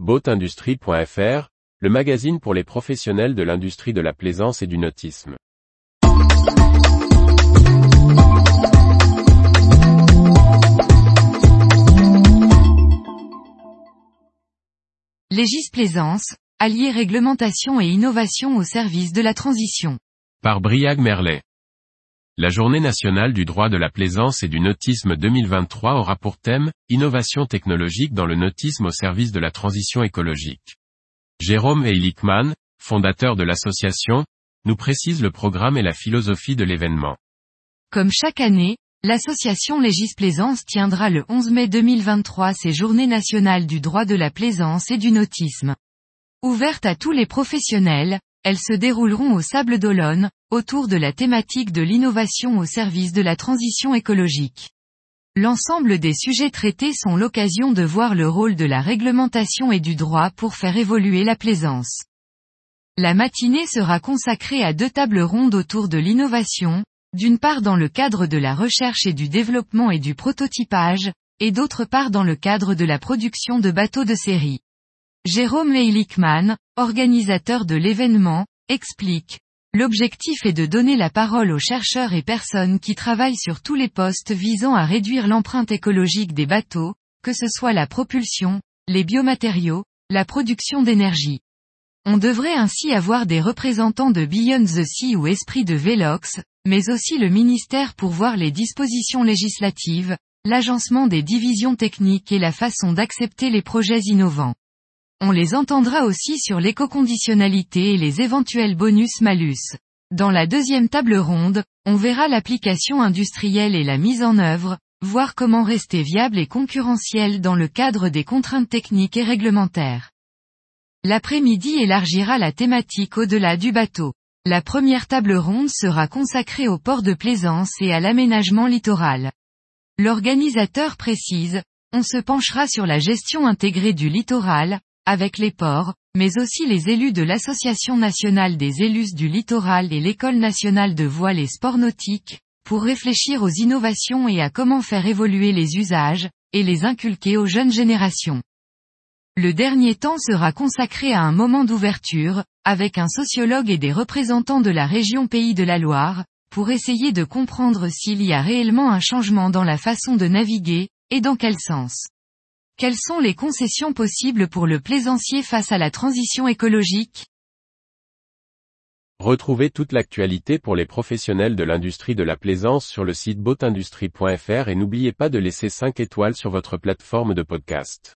Boatindustrie.fr, le magazine pour les professionnels de l'industrie de la plaisance et du nautisme. Légis Plaisance, allier réglementation et innovation au service de la transition. Par Briag Merlet. La journée nationale du droit de la plaisance et du nautisme 2023 aura pour thème, Innovation technologique dans le nautisme au service de la transition écologique. Jérôme Eilikman, fondateur de l'association, nous précise le programme et la philosophie de l'événement. Comme chaque année, l'association Légis Plaisance tiendra le 11 mai 2023 ses journées nationales du droit de la plaisance et du nautisme. Ouvertes à tous les professionnels, elles se dérouleront au Sable d'Olonne, autour de la thématique de l'innovation au service de la transition écologique. L'ensemble des sujets traités sont l'occasion de voir le rôle de la réglementation et du droit pour faire évoluer la plaisance. La matinée sera consacrée à deux tables rondes autour de l'innovation, d'une part dans le cadre de la recherche et du développement et du prototypage, et d'autre part dans le cadre de la production de bateaux de série. Jérôme Leilikman, organisateur de l'événement, explique. L'objectif est de donner la parole aux chercheurs et personnes qui travaillent sur tous les postes visant à réduire l'empreinte écologique des bateaux, que ce soit la propulsion, les biomatériaux, la production d'énergie. On devrait ainsi avoir des représentants de Beyond the Sea ou Esprit de Velox, mais aussi le ministère pour voir les dispositions législatives, l'agencement des divisions techniques et la façon d'accepter les projets innovants. On les entendra aussi sur l'éco-conditionnalité et les éventuels bonus-malus. Dans la deuxième table ronde, on verra l'application industrielle et la mise en œuvre, voir comment rester viable et concurrentiel dans le cadre des contraintes techniques et réglementaires. L'après-midi élargira la thématique au-delà du bateau. La première table ronde sera consacrée au port de plaisance et à l'aménagement littoral. L'organisateur précise, on se penchera sur la gestion intégrée du littoral, avec les ports, mais aussi les élus de l'Association nationale des élus du littoral et l'École nationale de voile et sports nautiques, pour réfléchir aux innovations et à comment faire évoluer les usages, et les inculquer aux jeunes générations. Le dernier temps sera consacré à un moment d'ouverture, avec un sociologue et des représentants de la région Pays de la Loire, pour essayer de comprendre s'il y a réellement un changement dans la façon de naviguer, et dans quel sens. Quelles sont les concessions possibles pour le plaisancier face à la transition écologique? Retrouvez toute l'actualité pour les professionnels de l'industrie de la plaisance sur le site boatindustrie.fr et n'oubliez pas de laisser 5 étoiles sur votre plateforme de podcast.